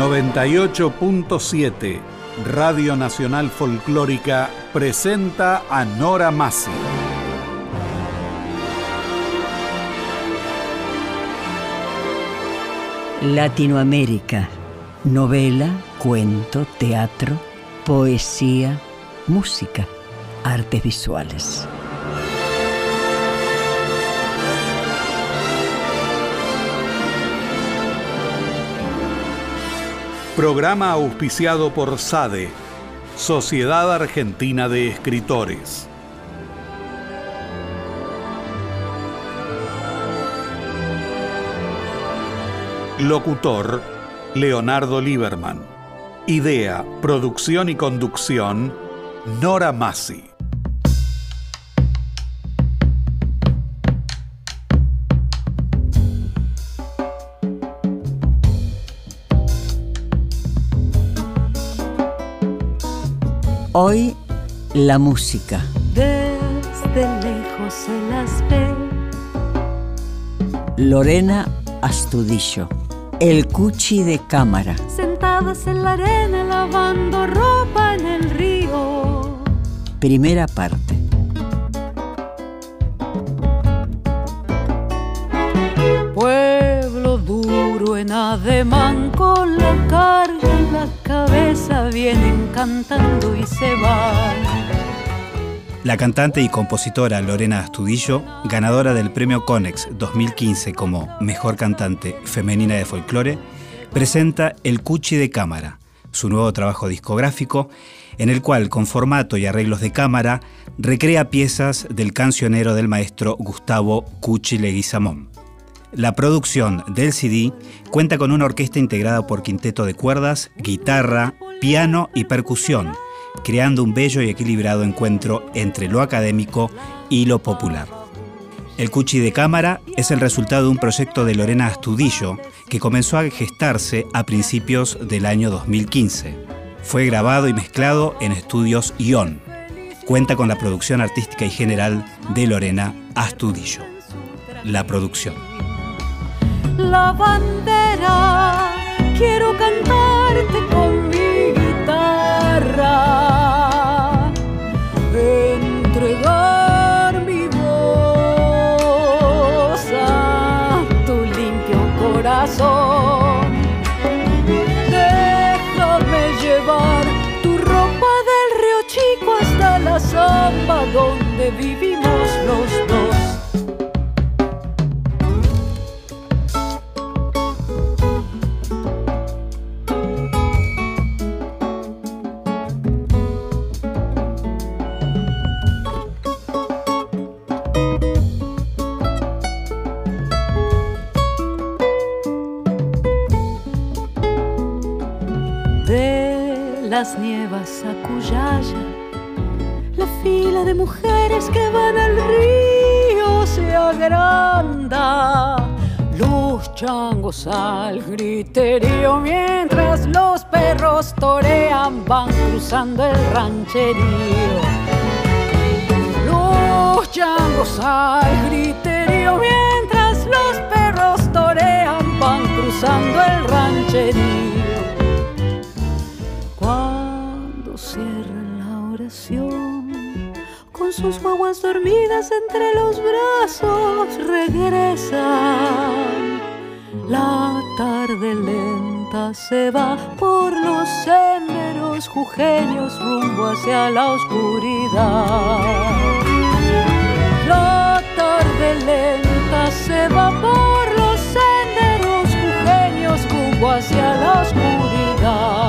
98.7 Radio Nacional Folclórica presenta a Nora Massi. Latinoamérica. Novela, cuento, teatro, poesía, música, artes visuales. Programa auspiciado por SADE, Sociedad Argentina de Escritores. Locutor, Leonardo Lieberman. Idea, producción y conducción, Nora Massi. Hoy, la música. Desde lejos se las ve. Lorena Astudillo. El cuchi de cámara. Sentadas en la arena lavando ropa en el río. Primera parte. Pueblo duro en ademán vienen cantando y se van. La cantante y compositora Lorena Astudillo, ganadora del premio Conex 2015 como Mejor Cantante Femenina de Folclore, presenta El Cuchi de Cámara, su nuevo trabajo discográfico, en el cual, con formato y arreglos de cámara, recrea piezas del cancionero del maestro Gustavo Cuchi Leguizamón. La producción del CD cuenta con una orquesta integrada por quinteto de cuerdas, guitarra, piano y percusión, creando un bello y equilibrado encuentro entre lo académico y lo popular. El Cuchi de Cámara es el resultado de un proyecto de Lorena Astudillo que comenzó a gestarse a principios del año 2015. Fue grabado y mezclado en estudios ION. Cuenta con la producción artística y general de Lorena Astudillo. La producción. La bandera, quiero cantarte con mi guitarra. Entregar mi voz a tu limpio corazón. Déjame llevar tu ropa del río Chico hasta la zamba donde vivimos la fila de mujeres que van al río se agranda. Los changos al griterío mientras los perros torean, van cruzando el rancherío. Los changos al griterío mientras los perros torean, van cruzando el rancherío con sus guaguas dormidas entre los brazos regresan. La tarde lenta se va por los senderos jujeños rumbo hacia la oscuridad. La tarde lenta se va por los senderos jujeños rumbo hacia la oscuridad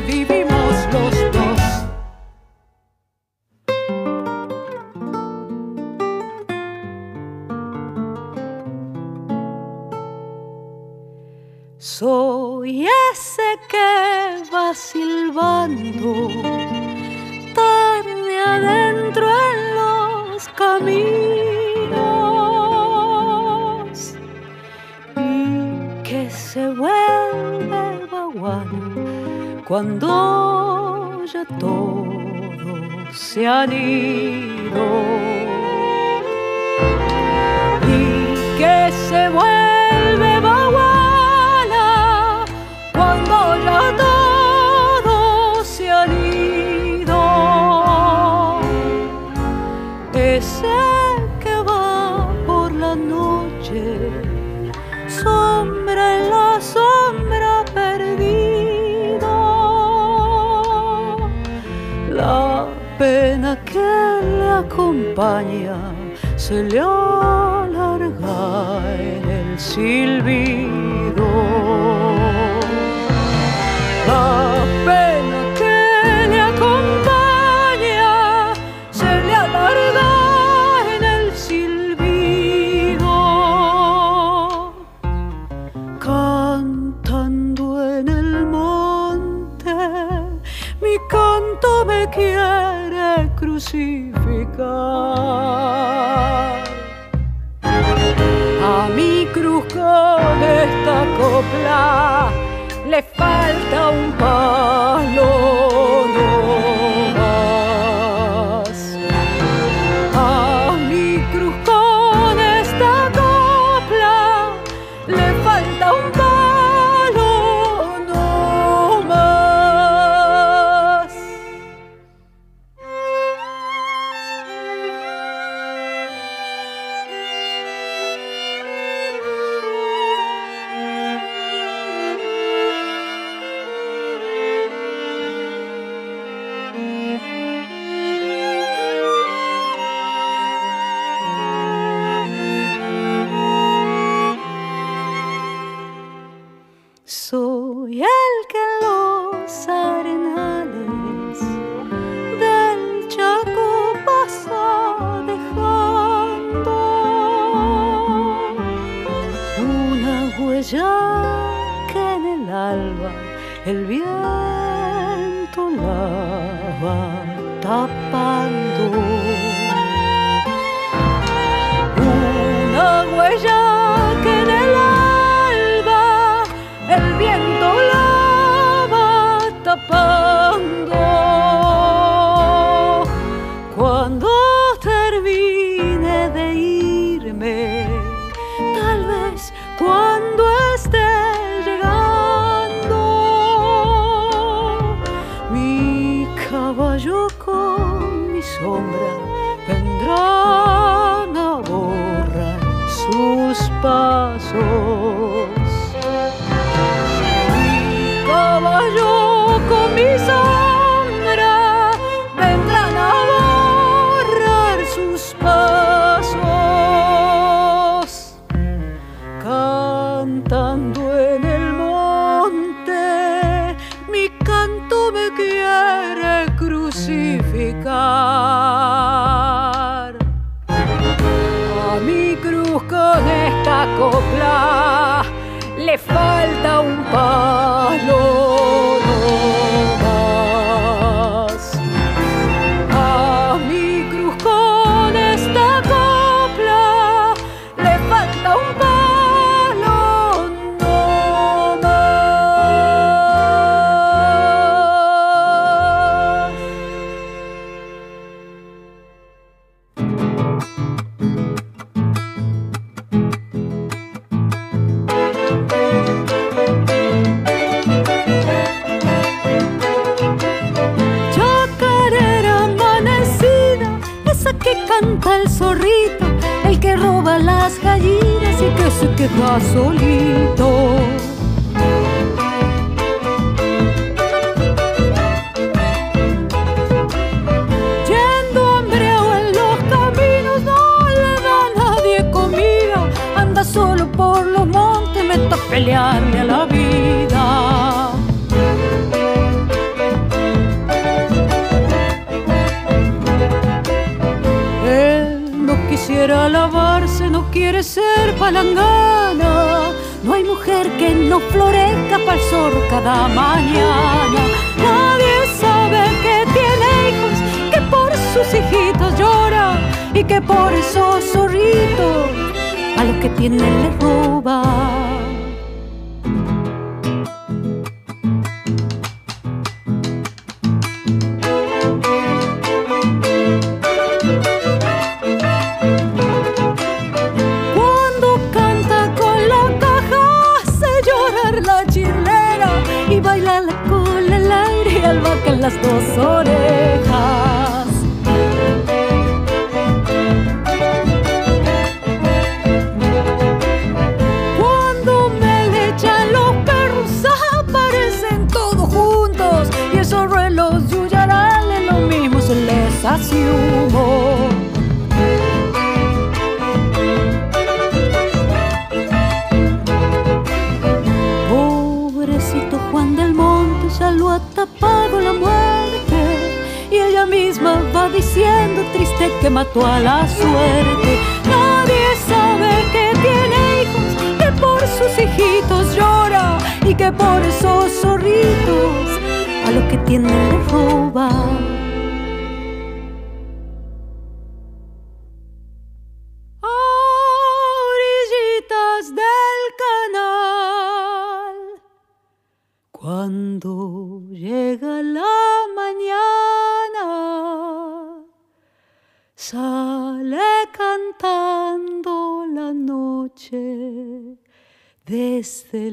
vivimos los dos. Soy ese que va silbando tan adentro en los caminos cuando ya todos se han ido. se le alarga en el silbido Africa. deja solito. Yendo hambriado en los caminos, no le da a nadie comida. Anda solo por los montes, me pelearle a la vida. Él no quisiera lavarse, no quiere ser palangana mujer que no florezca pa'l sol cada mañana. Nadie sabe que tiene hijos, que por sus hijitos llora y que por esos zorritos a los que tienen les roba. Desde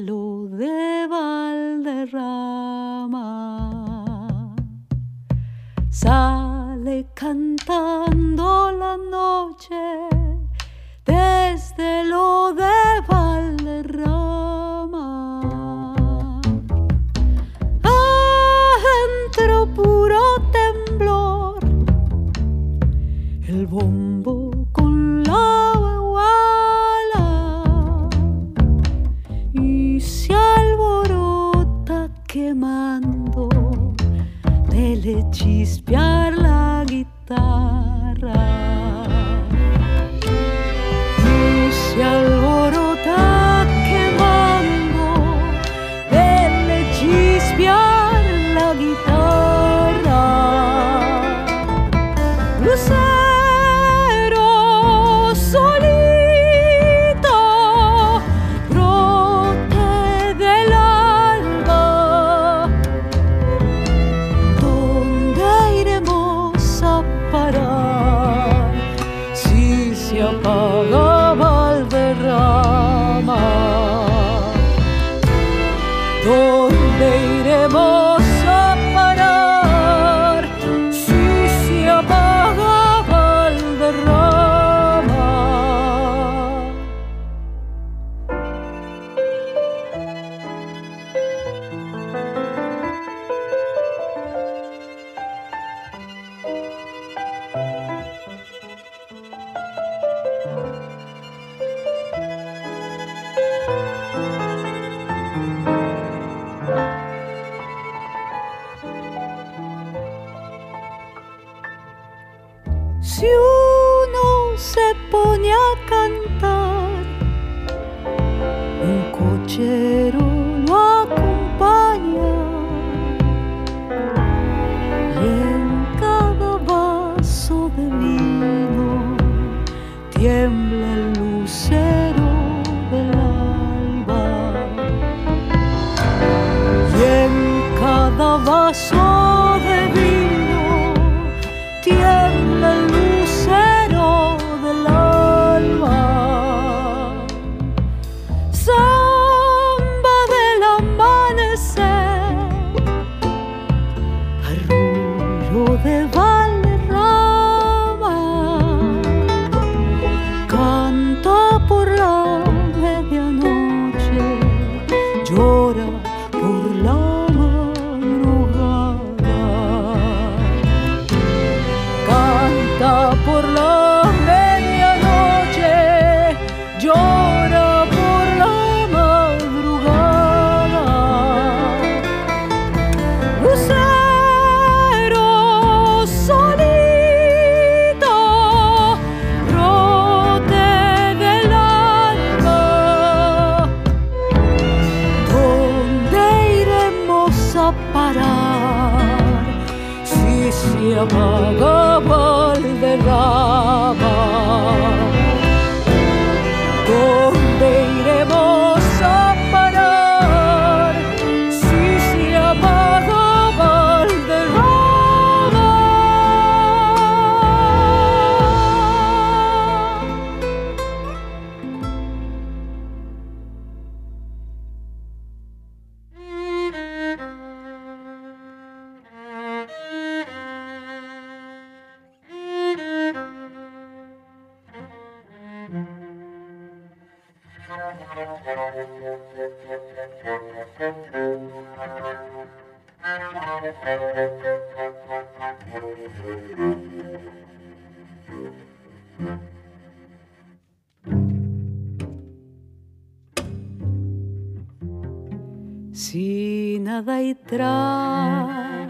nada hay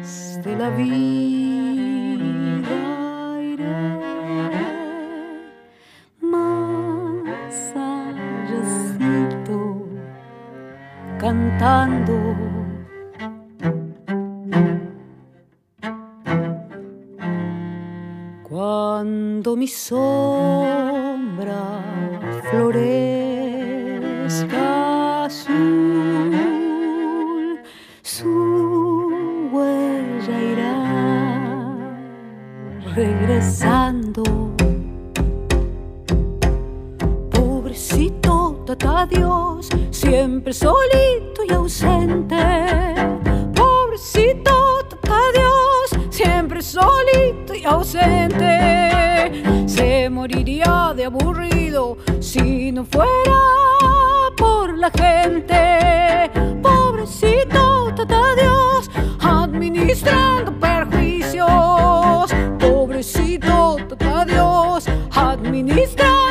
tras de la vida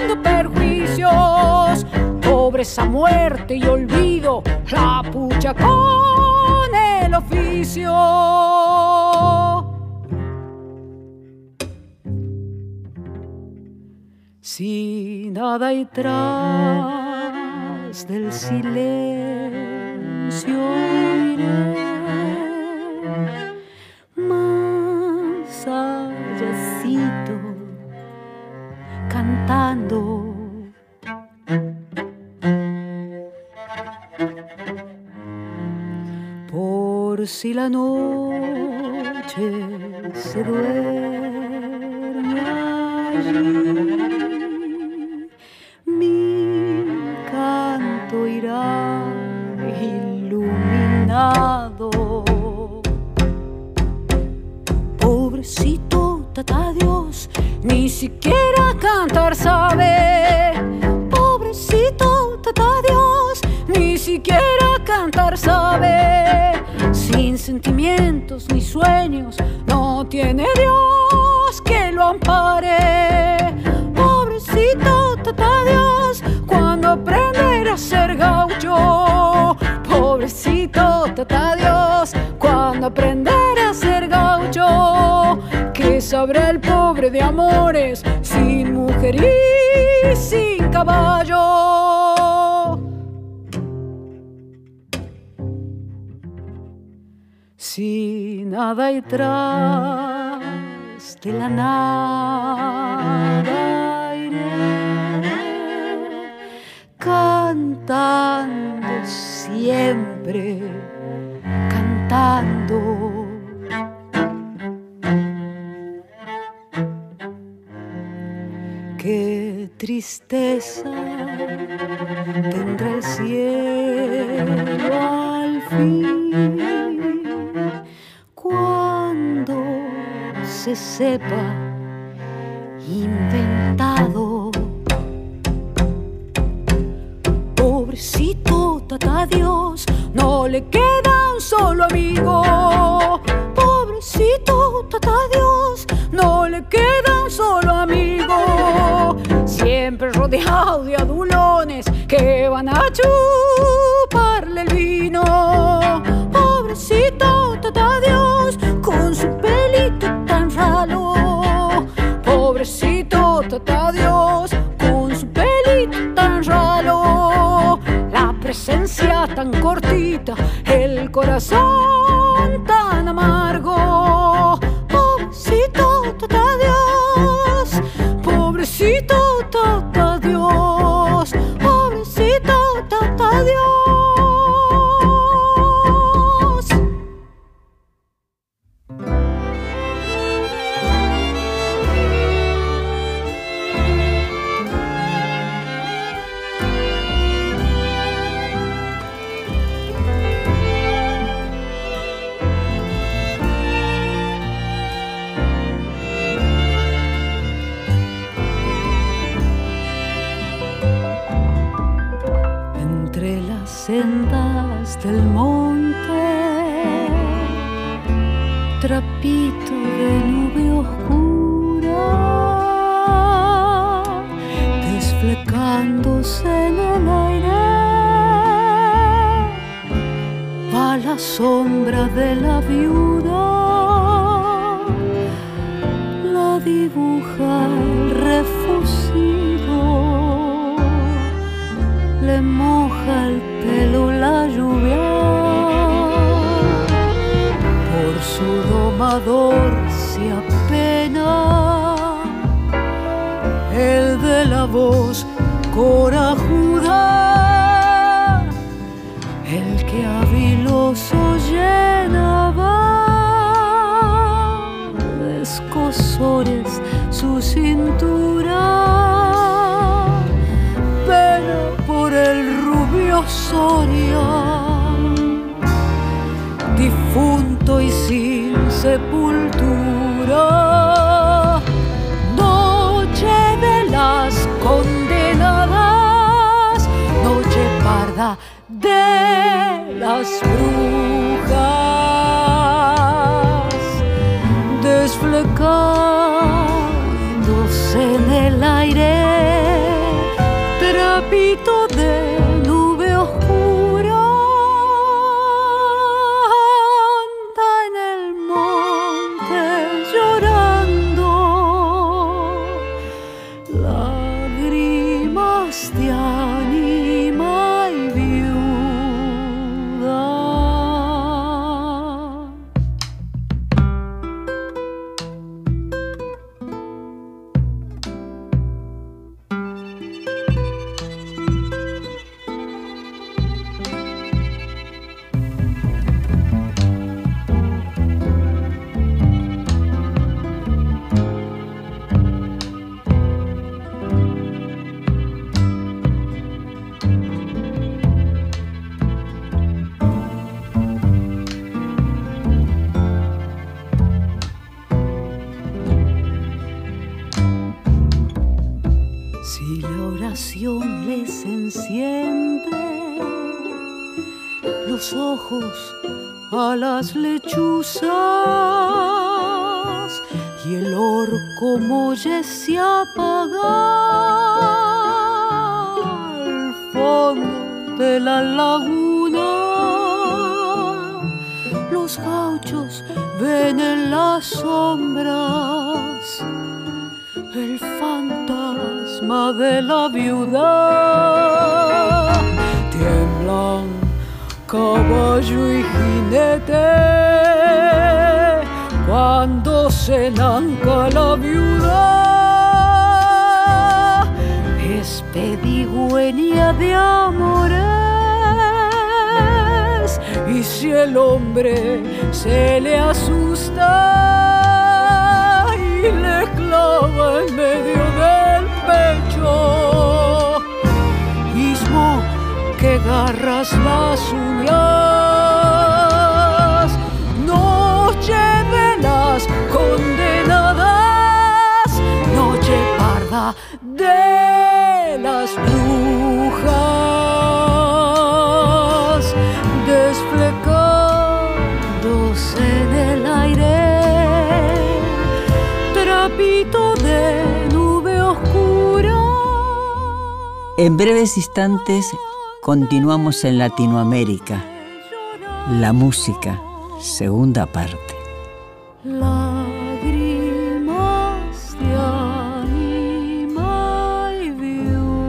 administrando perjuicios. Pobreza, muerte y olvido, la pucha con el oficio. Si nada hay tras del silencio cantando. Por si la noche se duerme allí, mi canto irá iluminado. Pobrecito tata Dios, ni siquiera cantar sabe. Pobrecito tata Dios, ni siquiera cantar sabe. Sin sentimientos ni sueños, no tiene Dios que lo ampare. Pobrecito tata Dios, cuando aprenderá a ser gaucho. Pobrecito tata Dios, cuando aprenderá a ser gaucho. Sabrá el pobre de amores, sin mujer y sin caballo. Si nada hay tras de la nada iré cantando siempre, tristeza del monte, trapito de nube oscura, desflecándose en el aire, va la sombra de la viuda, la dibuja el le moja el se apena, el de la voz corajuda, el que habiloso llenaba de escosores su cintura, pena por el rubio Soria difunto y sin las caballo y jinete cuando se nanca la viuda. Es pedigüeña de amores y si el hombre se le asusta y le clava en medio del pecho, que garras las uñas, En breves instantes continuamos en Latinoamérica. La música, segunda parte. Lágrimas de anima y viuda.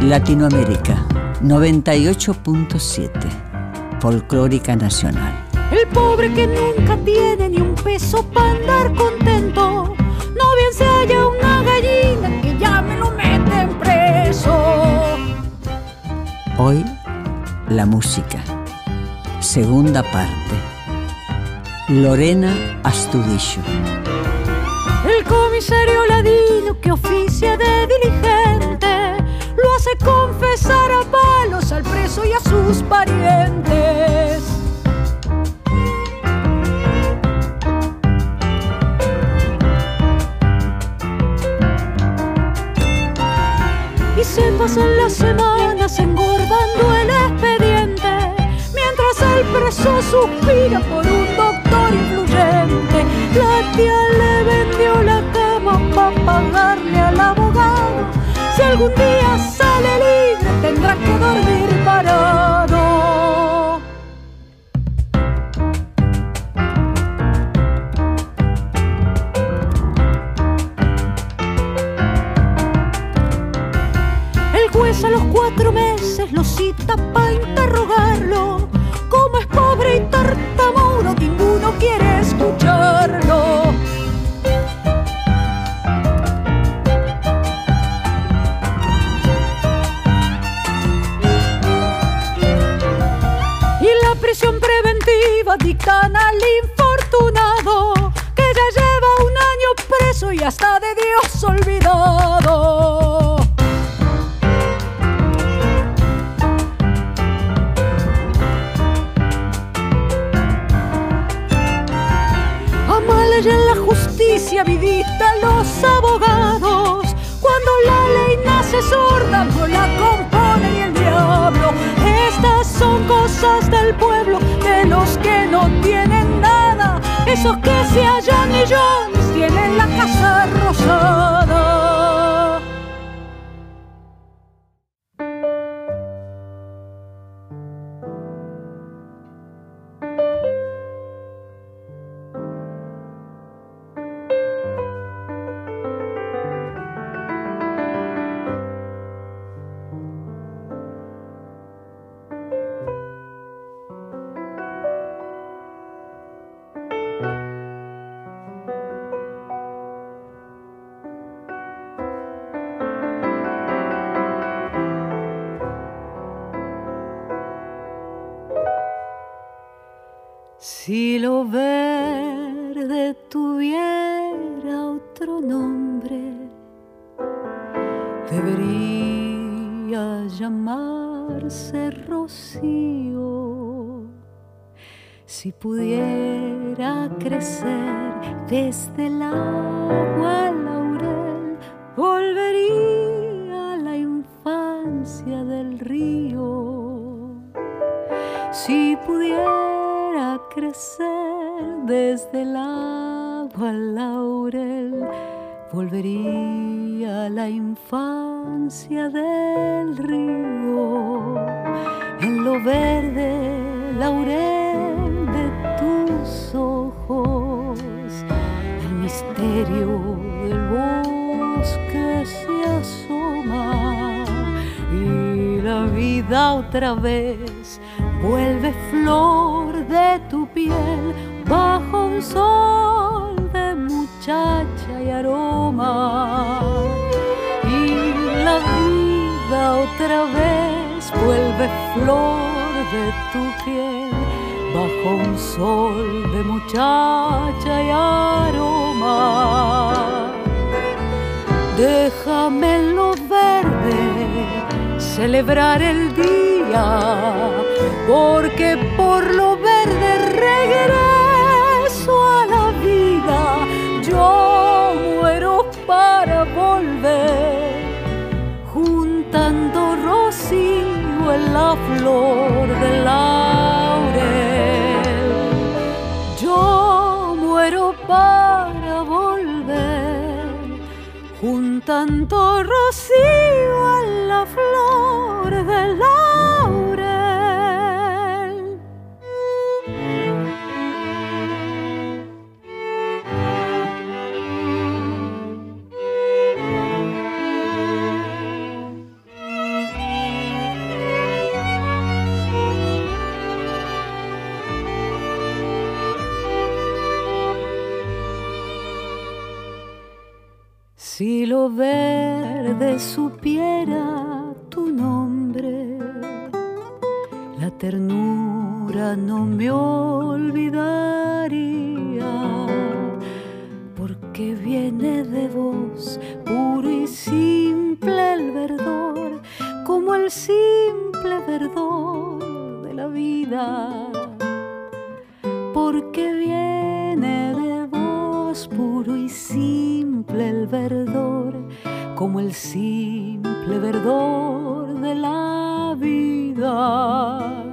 Latinoamérica 98.7. Folclórica Nacional. El pobre que nunca tiene ni un peso para andar contento. No bien se halla una gallina que ya me lo meten preso. Hoy, la música. Segunda parte. Lorena Astudillo. El comisario ladino que oficia de diligente lo hace confesar a palos al preso y a sus parientes. Y se pasan las semanas engordando el expediente, mientras el preso suspira por un doctor influyente. La tía le vendió la cama para pagarle al abogado si algún día olvidar. Si lo verde tuviera otro nombre, debería llamarse rocío. Si pudiera crecer desde el agua del río. En lo verde, laurel de tus ojos, el misterio del bosque se asoma y la vida otra vez vuelve flor de tu piel bajo un sol de muchacha y aroma. Otra vez vuelve flor de tu piel bajo un sol de muchacha y aroma. Déjame lo verde celebrar el día, porque por lo verde regreso la flor del laurel. Yo muero para volver, juntando rocío en la flor del laurel. Verde supiera tu nombre, la ternura no me olvidaría, porque viene de vos puro y simple el verdor, como el simple verdor de la vida, porque viene puro y simple el verdor, como el simple verdor de la vida.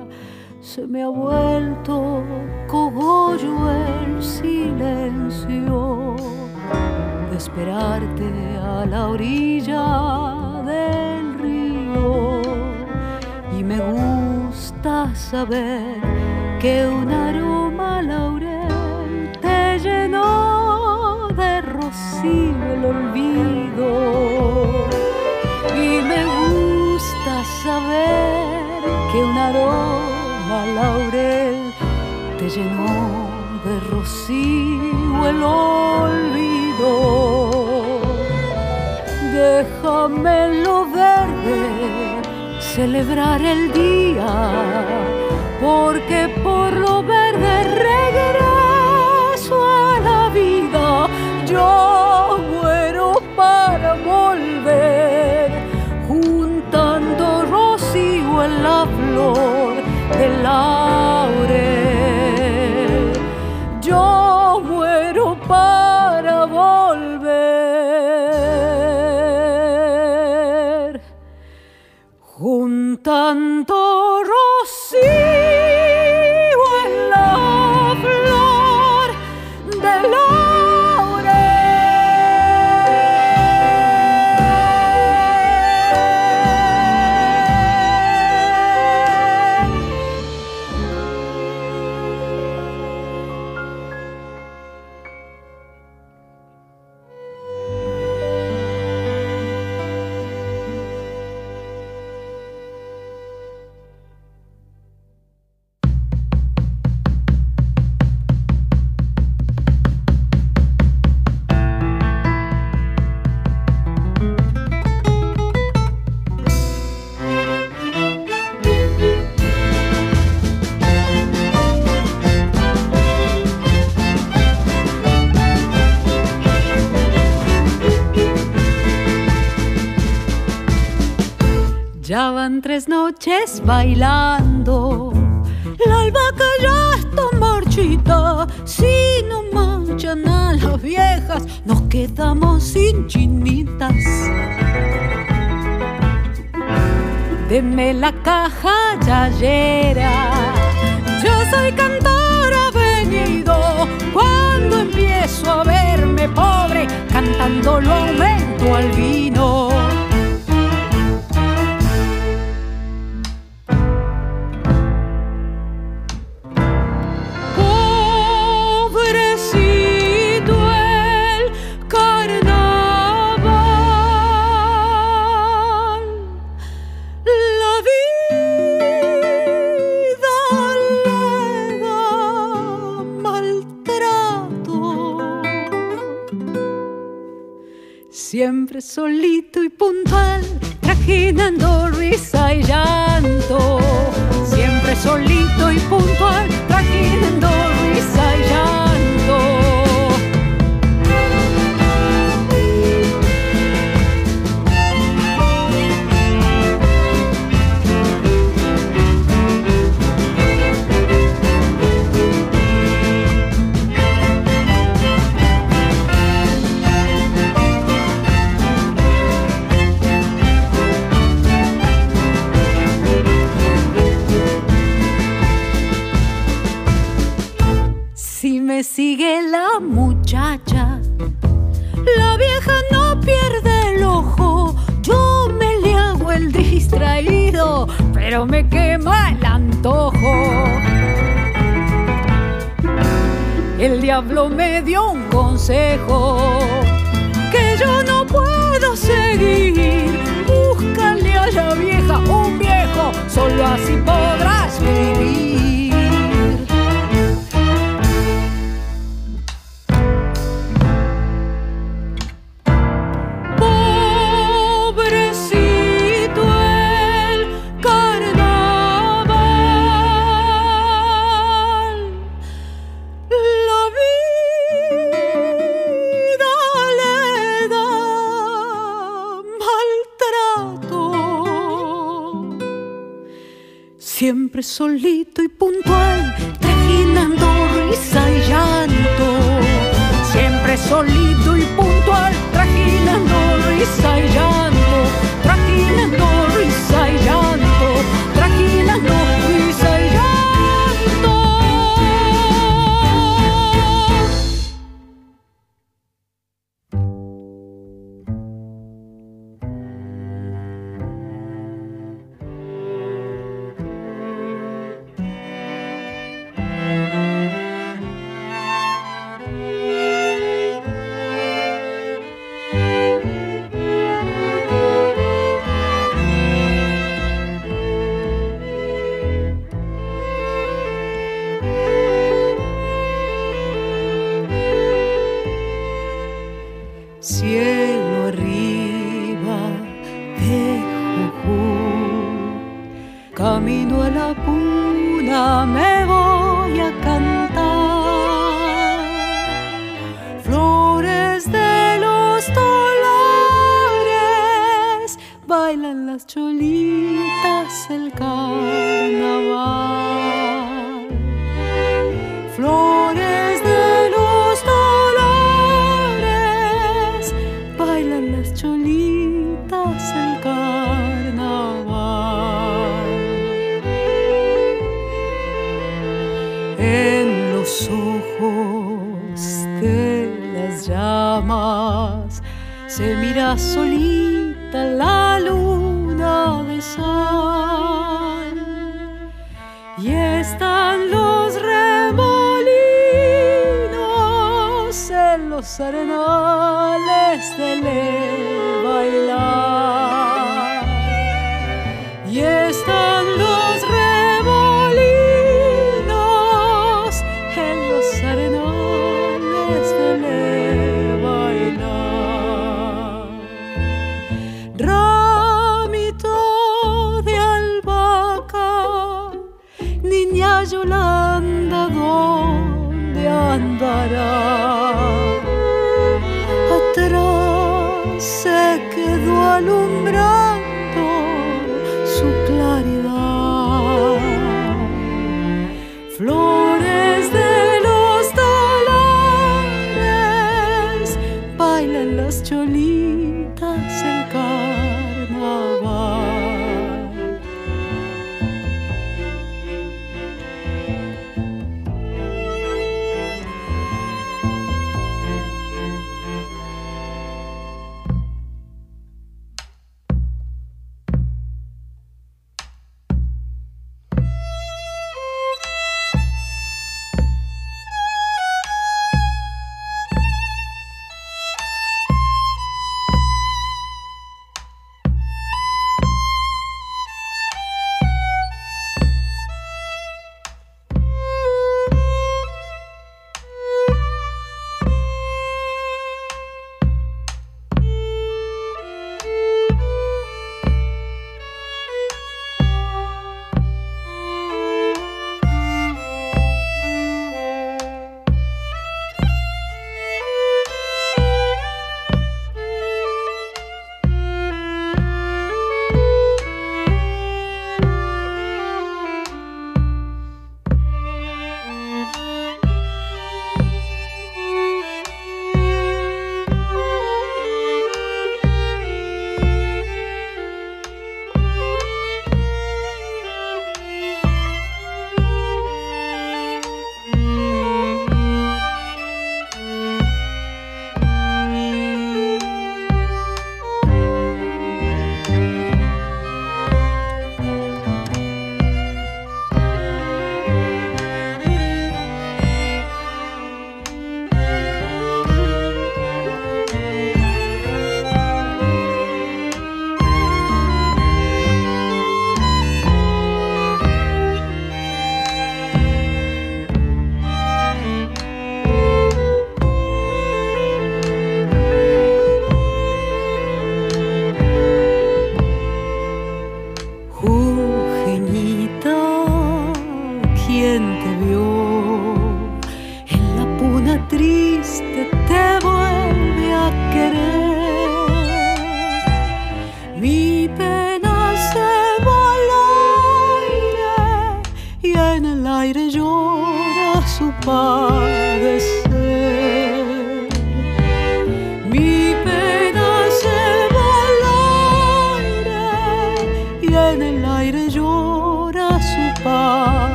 Se me ha vuelto cogollo el silencio de esperarte a la orilla del río. Y me gusta saber que un aroma el olvido. Y me gusta saber que un aroma laurel te llenó de rocío el olvido. Déjame lo verde celebrar el día porque por lo verde regreso Yo muero para volver, juntando rocío en la flor del laurel. Noches bailando. La albahaca ya está marchita, si no manchan a las viejas, nos quedamos sin chinitas. Denme la caja yayera, yo soy cantor venido. Cuando empiezo a verme pobre, cantando lo aumento al vino. Dio un consejo que yo no puedo seguir. Búscale a la vieja un viejo, solo así podrás vivir.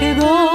Vuelto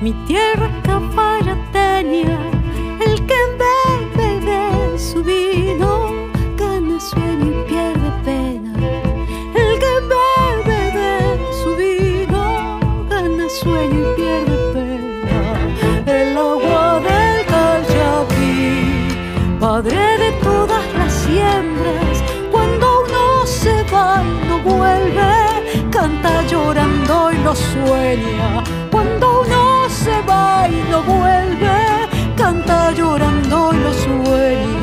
mi tierra tenía el que bebe de su vino, gana sueño y pierde pena. El que bebe de su vino, gana sueño y pierde pena. El agua del Calchaquí, padre de todas las siembras, cuando uno se va y no vuelve, canta llorando y lo sueña. No vuelve, canta llorando y lo sueña.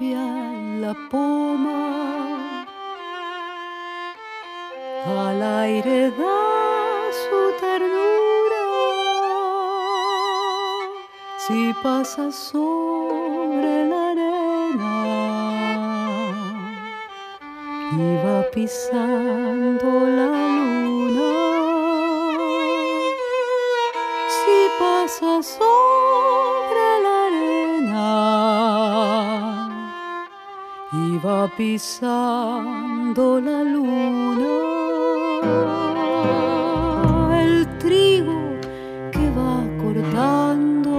La poma, al aire da su ternura, si pasa sobre la arena y va pisando pisando la luna, el trigo que va cortando,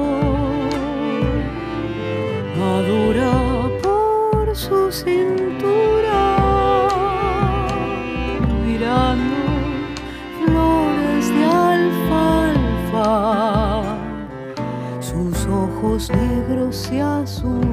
madura por su cintura, mirando flores de alfalfa, sus ojos negros y azules.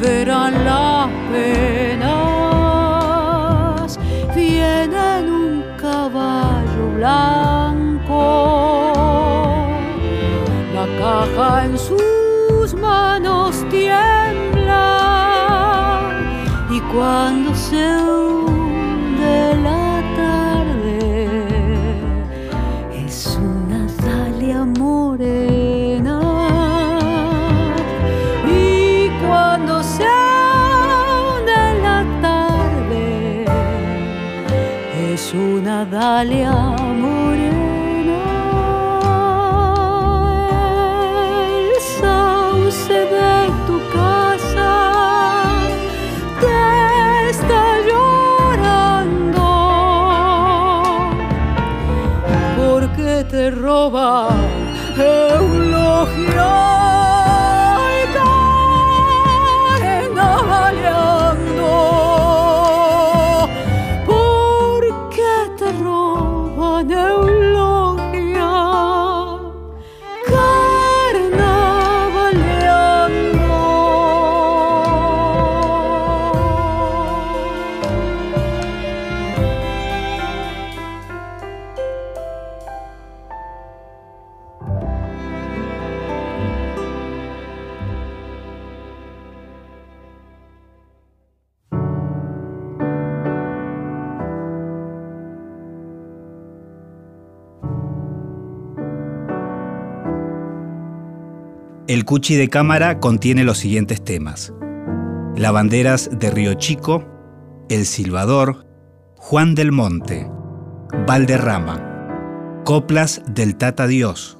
volverán la. 照亮。El Cuchi de cámara contiene los siguientes temas. Lavanderas de Río Chico, El Silvador, Juan del Monte, Valderrama, Coplas del Tata Dios,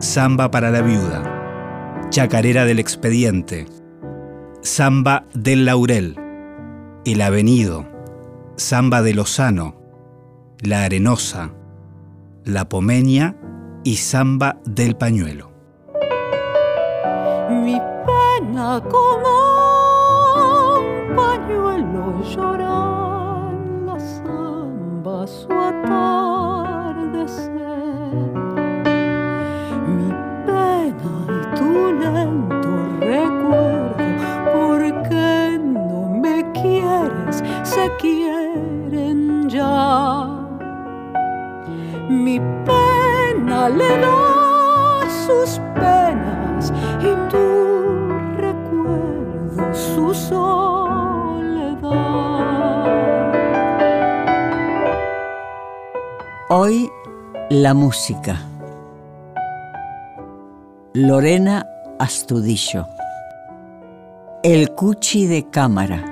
Samba para la Viuda, Chacarera del Expediente, Samba del Laurel, El Avenido, Samba de Lozano, La Arenosa, La Pomeña y Samba del Pañuelo pena como un pañuelo llorar la samba su atardecer. Mi pena y tu lento recuerdo, porque no me quieres, se quieren ya. Mi pena le da sus penas y tu Hoy la música. Lorena Astudillo. El cuchi de cámara.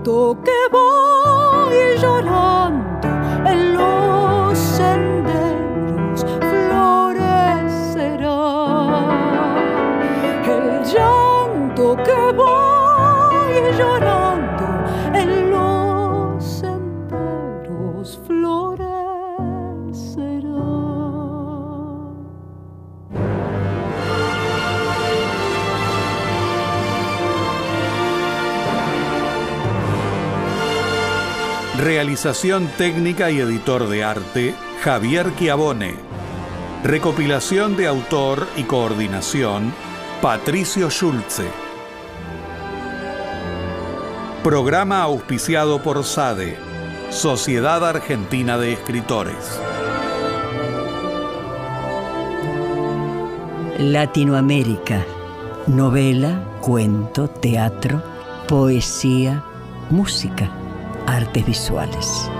Llanto que voy llorando Realización técnica y editor de arte, Javier Chiavone. Recopilación de autor y coordinación, Patricio Schulze. Programa auspiciado por SADE, Sociedad Argentina de Escritores. Latinoamérica. Novela, cuento, teatro, poesía, música, artes visuales.